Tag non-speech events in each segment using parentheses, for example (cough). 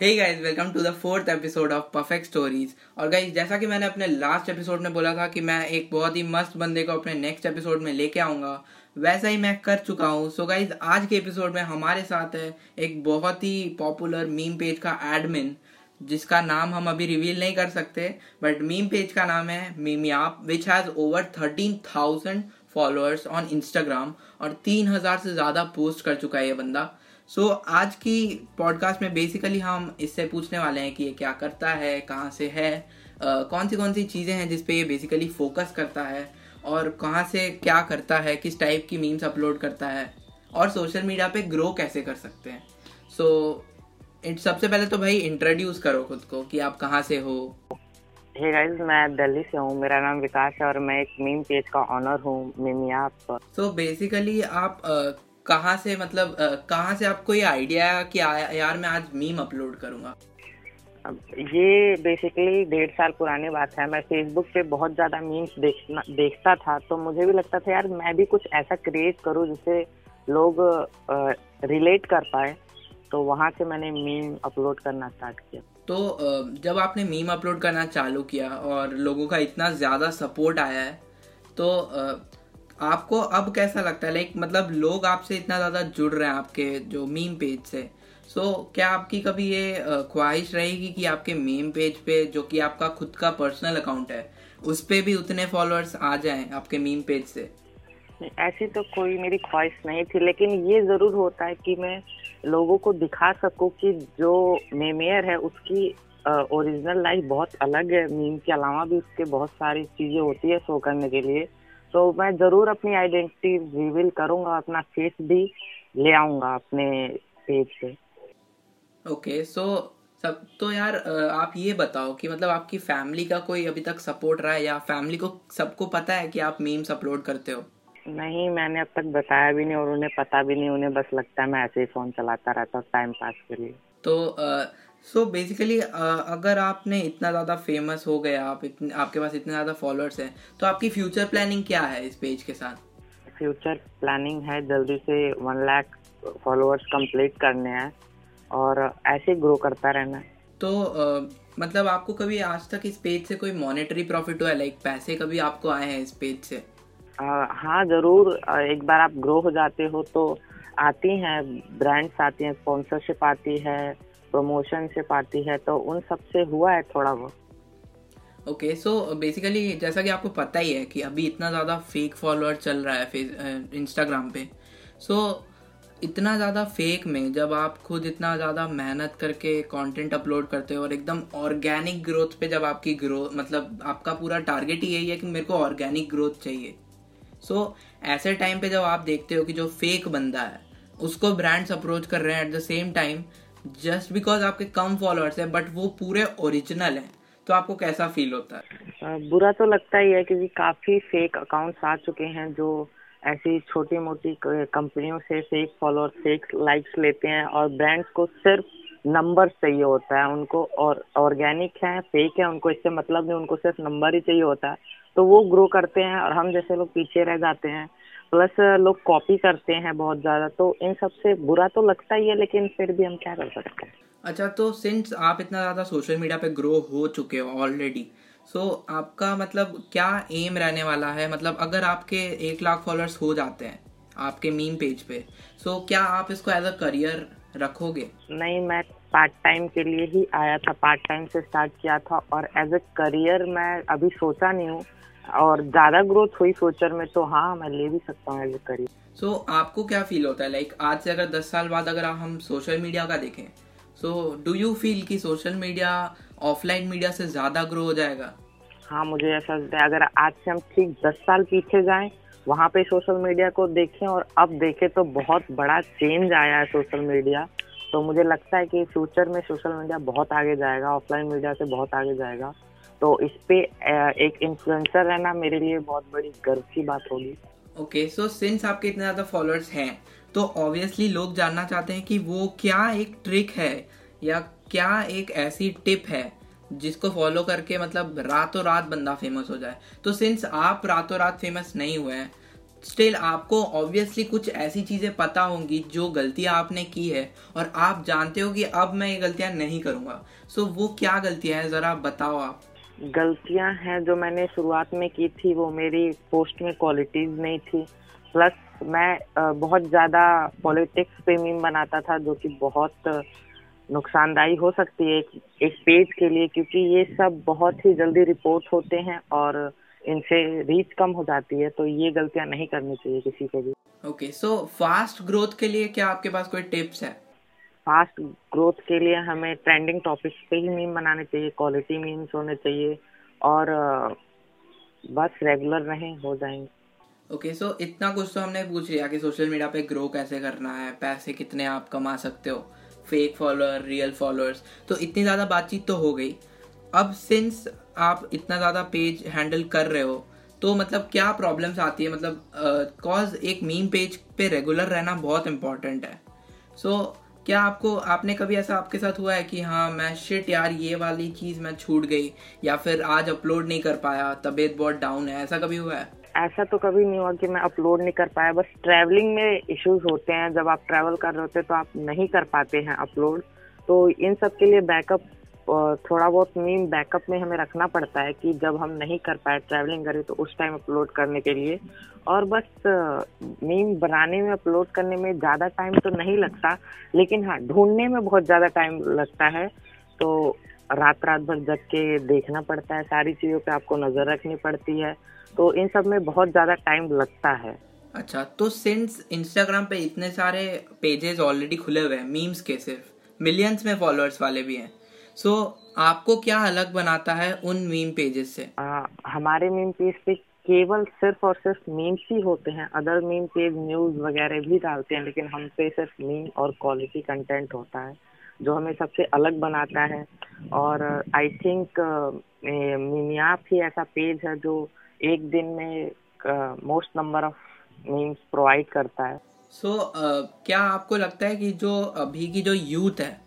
Hey guys welcome to the fourth episode of perfect stories और guys जैसा कि मैंने अपने लास्ट एपिसोड में बोला था कि मैं एक बहुत ही मस्त बंदे को अपने नेक्स्ट एपिसोड में लेके आऊँगा, वैसा ही मैं कर चुका हूँ। सो गाइस आज के एपिसोड में हमारे साथ है एक बहुत ही पॉपुलर मीम पेज का एडमिन जिसका नाम हम अभी रिवील नहीं कर सकते बट मीम पेज का नाम है Memeyap which has over thirteen thousand followers on Instagram और तीन हज़ार से ज़्यादा पोस्ट कर चुका है ये बंदा। सो so, आज की पॉडकास्ट में बेसिकली हम इससे पूछने वाले हैं कि ये क्या करता है कहाँ से है uh, कौन सी कौन सी चीज़ें हैं जिस पे ये बेसिकली फोकस करता है और कहाँ से क्या करता है किस टाइप की मीम्स अपलोड करता है और सोशल मीडिया पे ग्रो कैसे कर सकते हैं। सो so, सबसे पहले तो भाई इंट्रोड्यूस करो खुद को कि आप कहाँ से हो। हे गाइस मैं दिल्ली से हूँ मेरा नाम विकास है और मैं एक मीम पेज का ऑनर हूँ मिमिया सो बेसिकली आप कहाँ से मतलब कहाँ से आपको ये आइडिया आया कि यार मैं आज मीम अपलोड करूँगा? ये बेसिकली डेढ़ साल पुरानी बात है। मैं फेसबुक पे बहुत ज़्यादा मीम्स देखना देखता था तो मुझे भी लगता था यार मैं भी कुछ ऐसा क्रिएट करूँ जिससे लोग रिलेट कर पाए। तो वहाँ से मैंने मीम अपलोड करना स्टार्ट किया। तो जब आपने मीम अपलोड करना चालू किया और लोगों का इतना ज़्यादा सपोर्ट आया है तो आपको अब कैसा लगता है? लाइक मतलब लोग आपसे इतना ज़्यादा जुड़ रहे हैं आपके जो मीम पेज से। सो so, क्या आपकी कभी ये ख्वाहिश रहेगी कि आपके मीम पेज पे जो कि आपका खुद का पर्सनल अकाउंट है उस पर भी उतने फॉलोअर्स आ जाएँ आपके मीम पेज से? ऐसी तो कोई मेरी ख्वाहिश नहीं थी लेकिन ये ज़रूर होता है कि मैं लोगों को दिखा सकूँ कि जो मेमेयर है उसकी ओरिजिनल लाइफ बहुत अलग है। मीम के अलावा भी उसके बहुत सारी चीज़ें होती है शो करने के लिए। तो मैं ज़रूर अपनी आइडेंटिटी रिवील करूँगा अपना फेस भी ले आऊँगा अपने पेज पे ओके सो सब तो यार आप ये बताओ कि मतलब आपकी फैमिली का कोई अभी तक सपोर्ट रहा है या फैमिली को सबको पता है कि आप मीम्स अपलोड करते हो? नहीं मैंने अब तक बताया भी नहीं और उन्हें पता भी नहीं उन्हें बस लगता है मैं ऐसे ही फ़ोन चलाता रहता हूँ टाइम पास के लिए। तो सो so बेसिकली uh, अगर आपने इतना ज़्यादा फ़ेमस हो गया आप इतने आपके पास इतने ज़्यादा फॉलोअर्स हैं तो आपकी फ्यूचर प्लानिंग क्या है इस पेज के साथ? फ्यूचर प्लानिंग है जल्दी से वन लाख फॉलोअर्स कंप्लीट करने हैं और ऐसे ग्रो करता रहना है। तो uh, मतलब आपको कभी आज तक इस पेज से कोई मॉनेटरी प्रॉफिट हुआ है? लाइक पैसे कभी आपको आए हैं इस पेज से? uh, हाँ ज़रूर। एक बार आप ग्रो हो जाते हो तो आती हैं ब्रांड्स आती हैं स्पॉन्सरशिप आती है प्रमोशन से पाती है तो उन सबसे हुआ है थोड़ा बहुत ओके सो बेसिकली जैसा कि आपको पता ही है कि अभी इतना ज़्यादा फेक फॉलोअर चल रहा है इंस्टाग्राम पे। सो so, इतना ज़्यादा फेक में जब आप खुद इतना ज़्यादा मेहनत करके कंटेंट अपलोड करते हो और एकदम ऑर्गेनिक ग्रोथ पे जब आपकी ग्रोथ मतलब आपका पूरा टारगेट ही यही है कि मेरे को ऑर्गेनिक ग्रोथ चाहिए। सो so, ऐसे टाइम पे जब आप देखते हो कि जो फेक बंदा है उसको ब्रांड्स अप्रोच कर रहे हैं at the same time just because आपके कम फॉलोअर्स है बट वो पूरे ओरिजिनल है तो आपको कैसा फील होता है? बुरा तो लगता ही है क्योंकि काफ़ी फेक अकाउंट्स आ चुके हैं जो ऐसी छोटी मोटी कंपनियों से फेक फॉलोअर फेक लाइक्स लेते हैं और ब्रांड्स को सिर्फ़ नंबर चाहिए होता है, उनको और ऑर्गेनिक है फेक है, उनको इससे मतलब नहीं, उनको सिर्फ़ नंबर ही चाहिए होता है। तो वो ग्रो करते हैं और हम जैसे लोग पीछे रह जाते हैं। प्लस लोग कॉपी करते हैं बहुत ज़्यादा तो इन सबसे बुरा तो लगता ही है लेकिन फिर भी हम क्या कर सकते हैं? अच्छा तो सिंस आप इतना ज़्यादा सोशल मीडिया पे ग्रो हो चुके हो ऑलरेडी सो so, आपका मतलब क्या एम रहने वाला है? मतलब अगर आपके एक लाख फॉलोअर्स हो जाते हैं आपके मीम पेज पे सो so, क्या आप इसको एज अ करियर रखोगे? नहीं मैं पार्ट टाइम के लिए ही आया था पार्ट टाइम से स्टार्ट किया था और एज ए करियर मैं अभी सोचा नहीं हूँ और ज़्यादा ग्रोथ हुई फ्यूचर में तो हाँ मैं ले भी सकता हूँ एज ए करियर सो आपको क्या फील होता है? लाइक like, आज से अगर दस साल बाद अगर हम सोशल मीडिया का देखें सो डू यू फील कि सोशल मीडिया ऑफलाइन मीडिया से ज़्यादा ग्रो हो जाएगा? हाँ मुझे ऐसा लगता है अगर आज से हम ठीक दस साल पीछे जाएँ वहाँ पे सोशल मीडिया को देखें और अब देखें तो बहुत बड़ा चेंज आया है सोशल मीडिया तो मुझे लगता है कि फ्यूचर में सोशल मीडिया बहुत आगे जाएगा ऑफलाइन मीडिया से बहुत आगे जाएगा। तो इस पे एक इन्फ्लुएंसर रहना मेरे लिए बहुत बड़ी गर्व की बात होगी। ओके सो सिंस आपके इतने ज़्यादा फॉलोअर्स हैं तो ऑब्वियसली लोग जानना चाहते हैं कि वो क्या एक ट्रिक है, या क्या एक ऐसी टिप है, जिसको फॉलो करके मतलब रातों रात बंदा फ़ेमस हो जाए। तो सिंस आप रातों रात फ़ेमस नहीं हुए हैं स्टिल आपको ऑब्वियसली कुछ ऐसी चीज़ें पता होंगी जो गलतियाँ आपने की है और आप जानते हो कि अब मैं ये गलतियाँ नहीं करूँगा। सो so, वो क्या गलतियाँ हैं? ज़रा बताओ आप। गलतियाँ हैं जो मैंने शुरुआत में की थी वो मेरी पोस्ट में क्वालिटीज नहीं थी। प्लस मैं बहुत ज़्यादा पॉलिटिक्स पे मीम बनाता था जो कि बहुत नुकसानदायी हो सकती है एक पेज के लिए क्योंकि ये सब बहुत ही जल्दी रिपोर्ट होते हैं और इनसे रीच कम हो जाती है तो ये गलतियाँ नहीं करनी चाहिए किसी को भी। ओके सो फास्ट ग्रोथ के लिए क्या आपके पास कोई टिप्स है? फास्ट ग्रोथ के लिए हमें ट्रेंडिंग टॉपिक्स पे ही मीम बनाने चाहिए क्वालिटी मीम्स होने चाहिए और बस रेगुलर रहें हो जाएँगे। ओके okay, सो so इतना कुछ तो हमने पूछ लिया कि सोशल मीडिया पे ग्रो कैसे करना है पैसे कितने आप कमा सकते हो फेक फॉलोअर रियल फॉलोअर्स तो इतनी ज़्यादा बातचीत तो हो गई। अब सिंस आप इतना ज़्यादा पेज हैंडल कर रहे हो तो मतलब क्या प्रॉब्लम्स आती है? मतलब कॉज एक मीम पेज पे रेगुलर रहना बहुत इम्पोर्टेंट है। सो so, क्या आपको आपने कभी ऐसा आपके साथ हुआ है कि हाँ मैं शिट यार ये वाली चीज़ मैं छूट गई या फिर आज अपलोड नहीं कर पाया तबीयत बहुत डाउन है ऐसा कभी हुआ है? ऐसा तो कभी नहीं हुआ कि मैं अपलोड नहीं कर पाया बस ट्रैवलिंग में इश्यूज़ होते हैं। जब आप ट्रैवल कर रहे होते हैं तो आप नहीं कर पाते हैं अपलोड तो इन सब के लिए बैकअप थोड़ा बहुत मीम बैकअप में हमें रखना पड़ता है कि जब हम नहीं कर पाए ट्रैवलिंग करें तो उस टाइम अपलोड करने के लिए। और बस मीम बनाने में अपलोड करने में ज़्यादा टाइम तो नहीं लगता, लेकिन हाँ ढूँढने में बहुत ज़्यादा टाइम लगता है। तो रात रात भर जग के देखना पड़ता है, सारी चीज़ों पे आपको नज़र रखनी पड़ती है। तो इन सब में बहुत ज़्यादा टाइम लगता है। अच्छा तो सिंस इंस्टाग्राम पे इतने सारे पेजेस ऑलरेडी खुले हुए हैं मीम्स के सिर्फ़ मिलियंस में फॉलोअर्स वाले भी हैं सो so, आपको क्या अलग बनाता है उन मीम पेजेस से? आ, हमारे मीम पेज पे केवल सिर्फ़ और सिर्फ़ मीम्स ही होते हैं। अदर मीम पेज न्यूज़ वगैरह भी डालते हैं लेकिन हम पे सिर्फ़ मीम और क्वालिटी कंटेंट होता है जो हमें सबसे अलग बनाता है। और आई थिंक मीमियाप ही ऐसा पेज है जो एक दिन में most number of memes provide करता है। सो so, uh, क्या आपको लगता है कि जो अभी की जो यूथ है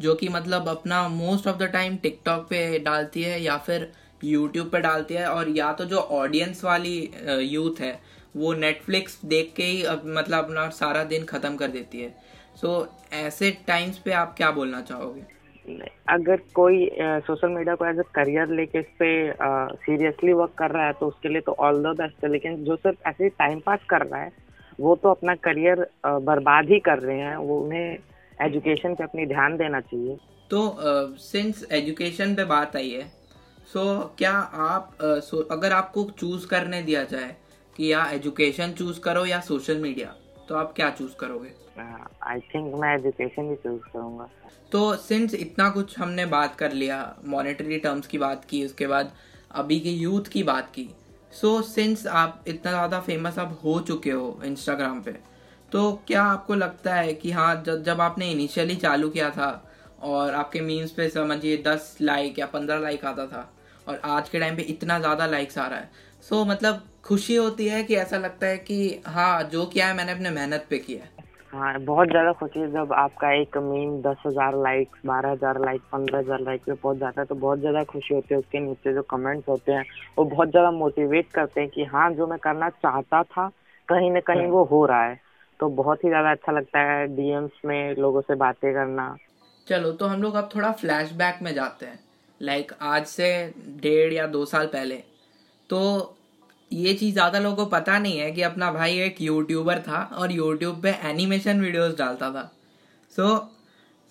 जो कि मतलब अपना most of the time TikTok पे डालती है या फिर यूट्यूब पे डालती है और या तो जो ऑडियंस वाली यूथ है वो नेटफ्लिक्स देख के ही अब मतलब अपना सारा दिन खत्म कर देती है। सो so, ऐसे टाइम्स पे आप क्या बोलना चाहोगे? अगर कोई सोशल मीडिया को एज अ करियर लेके इस पे सीरियसली वर्क कर रहा है तो उसके लिए तो ऑल द बेस्ट है। लेकिन जो सिर्फ़ ऐसे टाइम पास कर रहा है वो तो अपना करियर बर्बाद ही कर रहे हैं। वो उन्हें एजुकेशन पे अपनी ध्यान देना चाहिए। तो सिंस uh, एजुकेशन पे बात आई है सो so, क्या आप uh, so, अगर आपको चूज़ करने दिया जाए कि या एजुकेशन चूज़ करो या सोशल मीडिया तो आप क्या चूज़ करोगे? आई थिंक मैं एजुकेशन ही चूज़ करूँगा। तो सिंस इतना कुछ हमने बात कर लिया मॉनेटरी टर्म्स की बात की उसके बाद अभी के यूथ की बात की सो so, सिंस आप इतना ज़्यादा फ़ेमस अब हो चुके हो इंस्टाग्राम पे तो क्या आपको लगता है कि हाँ जब जब आपने इनिशियली चालू किया था और आपके मीम्स पे समझिए दस लाइक या पंद्रह लाइक आता था और आज के टाइम पे इतना ज़्यादा लाइक्स आ रहा है सो so, मतलब खुशी होती है कि ऐसा लगता है कि हाँ जो किया है मैंने अपने मेहनत पे किया है हाँ बहुत ज़्यादा खुशी है जब आपका एक मीम दस हज़ार लाइक बारह हज़ार लाइक पंद्रह हज़ार लाइक पे पहुँच जाता है तो बहुत ज़्यादा खुशी होती है उसके नीचे जो कमेंट्स होते हैं वो बहुत ज़्यादा मोटिवेट करते हैं कि हाँ जो मैं करना चाहता था कहीं ना कहीं हाँ। वो हो रहा है तो बहुत ही ज़्यादा अच्छा लगता है डीएम्स में लोगों से बातें करना। चलो तो हम लोग अब थोड़ा फ्लैशबैक में जाते हैं। लाइक आज से डेढ़ या दो साल पहले। तो ये चीज़ ज़्यादा लोगों को पता नहीं है कि अपना भाई एक यूट्यूबर था और यूट्यूब पे एनिमेशन वीडियोस डालता था। सो so,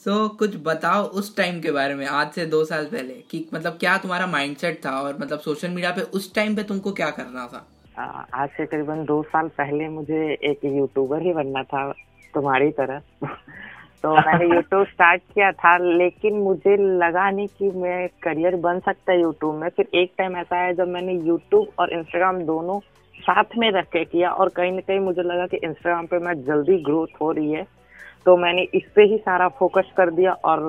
सो so, कुछ बताओ उस टाइम के बारे में आज से दो साल पहले कि मतलब क्या तुम्हारा माइंडसेट था और मतलब सोशल मीडिया पे उस टाइम पे तुमको क्या करना था? आज से करीबन दो साल पहले मुझे एक यूट्यूबर ही बनना था तुम्हारी तरह। (laughs) तो मैंने (laughs) यूट्यूब स्टार्ट किया था लेकिन मुझे लगा नहीं कि मैं करियर बन सकता है यूट्यूब में। फिर एक टाइम ऐसा है जब मैंने यूट्यूब और इंस्टाग्राम दोनों साथ में रख के किया और कहीं ना कहीं मुझे लगा कि इंस्टाग्राम पे मैं जल्दी ग्रोथ हो रही है। तो मैंने इस पे ही सारा फोकस कर दिया और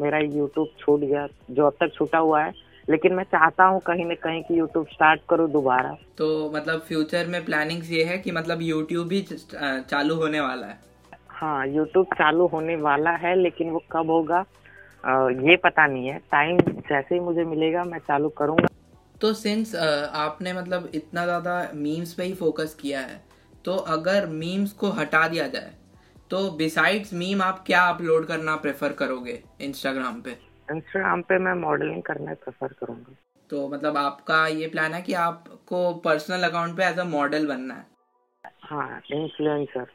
मेरा यूट्यूब छूट गया। जो अब तक छूटा हुआ है लेकिन मैं चाहता हूँ कहीं ना कहीं कि यूट्यूब स्टार्ट करूँ दोबारा। तो मतलब फ्यूचर में प्लानिंग ये है कि मतलब यूट्यूब भी चालू होने वाला है? हाँ यूट्यूब चालू होने वाला है लेकिन वो कब होगा ये पता नहीं है। टाइम जैसे ही मुझे मिलेगा मैं चालू करूँगा। तो सिंस आपने मतलब इतना ज़्यादा मीम्स पे ही फोकस किया है तो अगर मीम्स को हटा दिया जाए तो बिसाइड्स मीम आप क्या अपलोड करना प्रेफर करोगे इंस्टाग्राम पे? इंस्टाग्राम पे मैं मॉडलिंग करना प्रेफर करूँगा। तो मतलब आपका ये प्लान है कि आपको पर्सनल अकाउंट पे एज अ मॉडल बनना है? हाँ इन्फ्लुएंसर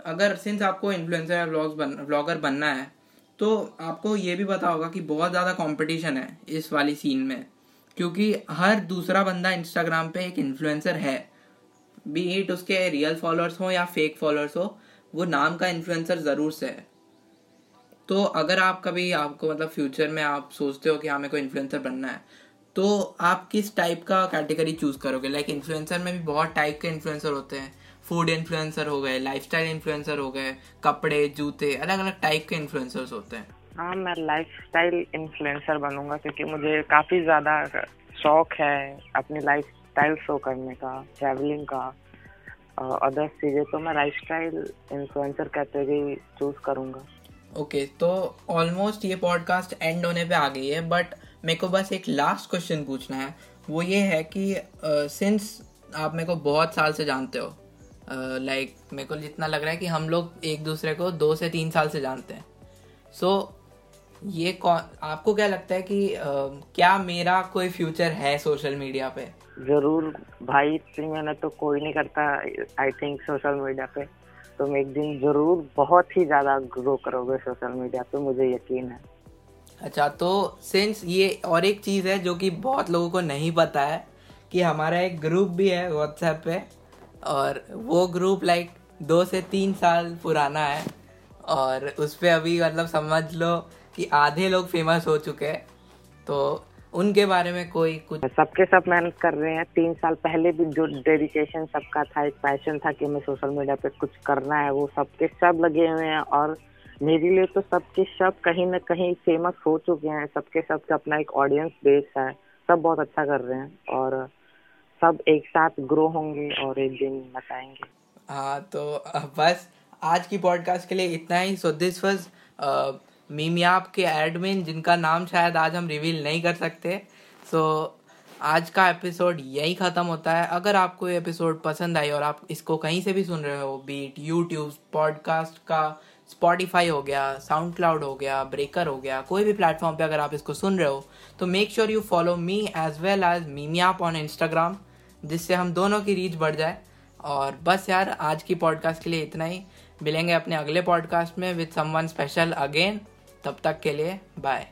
अगर सिंस आपको इन्फ्लुएंसर या व्लॉग्स बन व्लॉगर बनना है तो आपको ये भी पता होगा कि बहुत ज़्यादा कंपटीशन है इस वाली सीन में। क्योंकि हर दूसरा बंदा इंस्टाग्राम पे एक इन्फ्लुएंसर है। बी इट उसके रियल फॉलोअर्स हो या फेक फॉलोअर्स हो वो नाम का इन्फ्लुएंसर ज़रूर से है। तो अगर आप कभी आपको मतलब फ्यूचर में आप सोचते हो कि हमें कोई इन्फ्लुएंसर बनना है तो आप किस टाइप का कैटेगरी चूज़ करोगे? लाइक like इन्फ्लुएंसर में भी बहुत टाइप के इन्फ्लुएंसर होते हैं। फ़ूड इन्फ्लुएंसर हो गए लाइफस्टाइल इन्फ्लुएंसर हो गए, कपड़े, जूते अलग अलग टाइप के इन्फ्लुएंसर्स होते हैं। हाँ मैं लाइफस्टाइल इन्फ्लुएंसर बनूँगा क्योंकि मुझे काफ़ी ज़्यादा शौक है अपनी लाइफ स्टाइल शो करने का ट्रैवलिंग का। अदर चीज़ें तो मैं lifestyle influencer category choose करूँगा। ओके तो ऑलमोस्ट ये पॉडकास्ट एंड होने पे आ गई है बट मेरे को बस एक लास्ट क्वेश्चन पूछना है। वो ये है कि सिंस uh, आप मेरे को बहुत साल से जानते हो लाइक uh, like, मेरे को जितना लग रहा है कि हम लोग एक दूसरे को दो से तीन साल से जानते हैं। सो so, ये कौन आपको क्या लगता है कि uh, क्या मेरा कोई फ्यूचर है सोशल मीडिया पे? ज़रूर भाई इतनी मेहनत तो कोई नहीं करता आई थिंक सोशल मीडिया पे। तुम एक दिन ज़रूर बहुत ही ज़्यादा ग्रो करोगे सोशल मीडिया पे, मुझे यकीन है। अच्छा तो सिंस ये और एक चीज़ है जो कि बहुत लोगों को नहीं पता है कि हमारा एक ग्रुप भी है व्हाट्सएप पे और वो ग्रुप लाइक दो से तीन साल पुराना है और उस पर अभी मतलब समझ लो कि आधे लोग फ़ेमस हो चुके हैं। तो उनके बारे में कोई कुछ? सबके सब मेहनत कर रहे हैं। तीन साल पहले भी जो डेडिकेशन सबका था एक पैशन था कि हमें सोशल मीडिया पे कुछ करना है वो सबके सब लगे हुए हैं। और मेरे लिए तो सबके सब कहीं ना कहीं फ़ेमस हो चुके हैं। सबके सब का अपना एक ऑडियंस बेस है। सब बहुत अच्छा कर रहे हैं और सब एक साथ ग्रो होंगे और एक दिन बताएँगे। हाँ तो बस आज की पॉडकास्ट के लिए इतना ही। सो दिस वॉज़ मीमियाप के एडमिन जिनका नाम शायद आज हम रिवील नहीं कर सकते। सो आज का एपिसोड यही ख़त्म होता है। अगर आपको ये एपिसोड पसंद आई और आप इसको कहीं से भी सुन रहे हो बीट यूट्यूब पॉडकास्ट का स्पॉटिफाई हो गया साउंड क्लाउड हो गया ब्रेकर हो गया, कोई भी प्लेटफॉर्म पे अगर आप इसको सुन रहे हो तो make sure you follow me as well as Memeyap on Instagram जिससे हम दोनों की रीच बढ़ जाए। और बस यार, आज की पॉडकास्ट के लिए इतना ही। मिलेंगे अपने अगले पॉडकास्ट में विद समवन स्पेशल अगेन तब तक के लिए बाय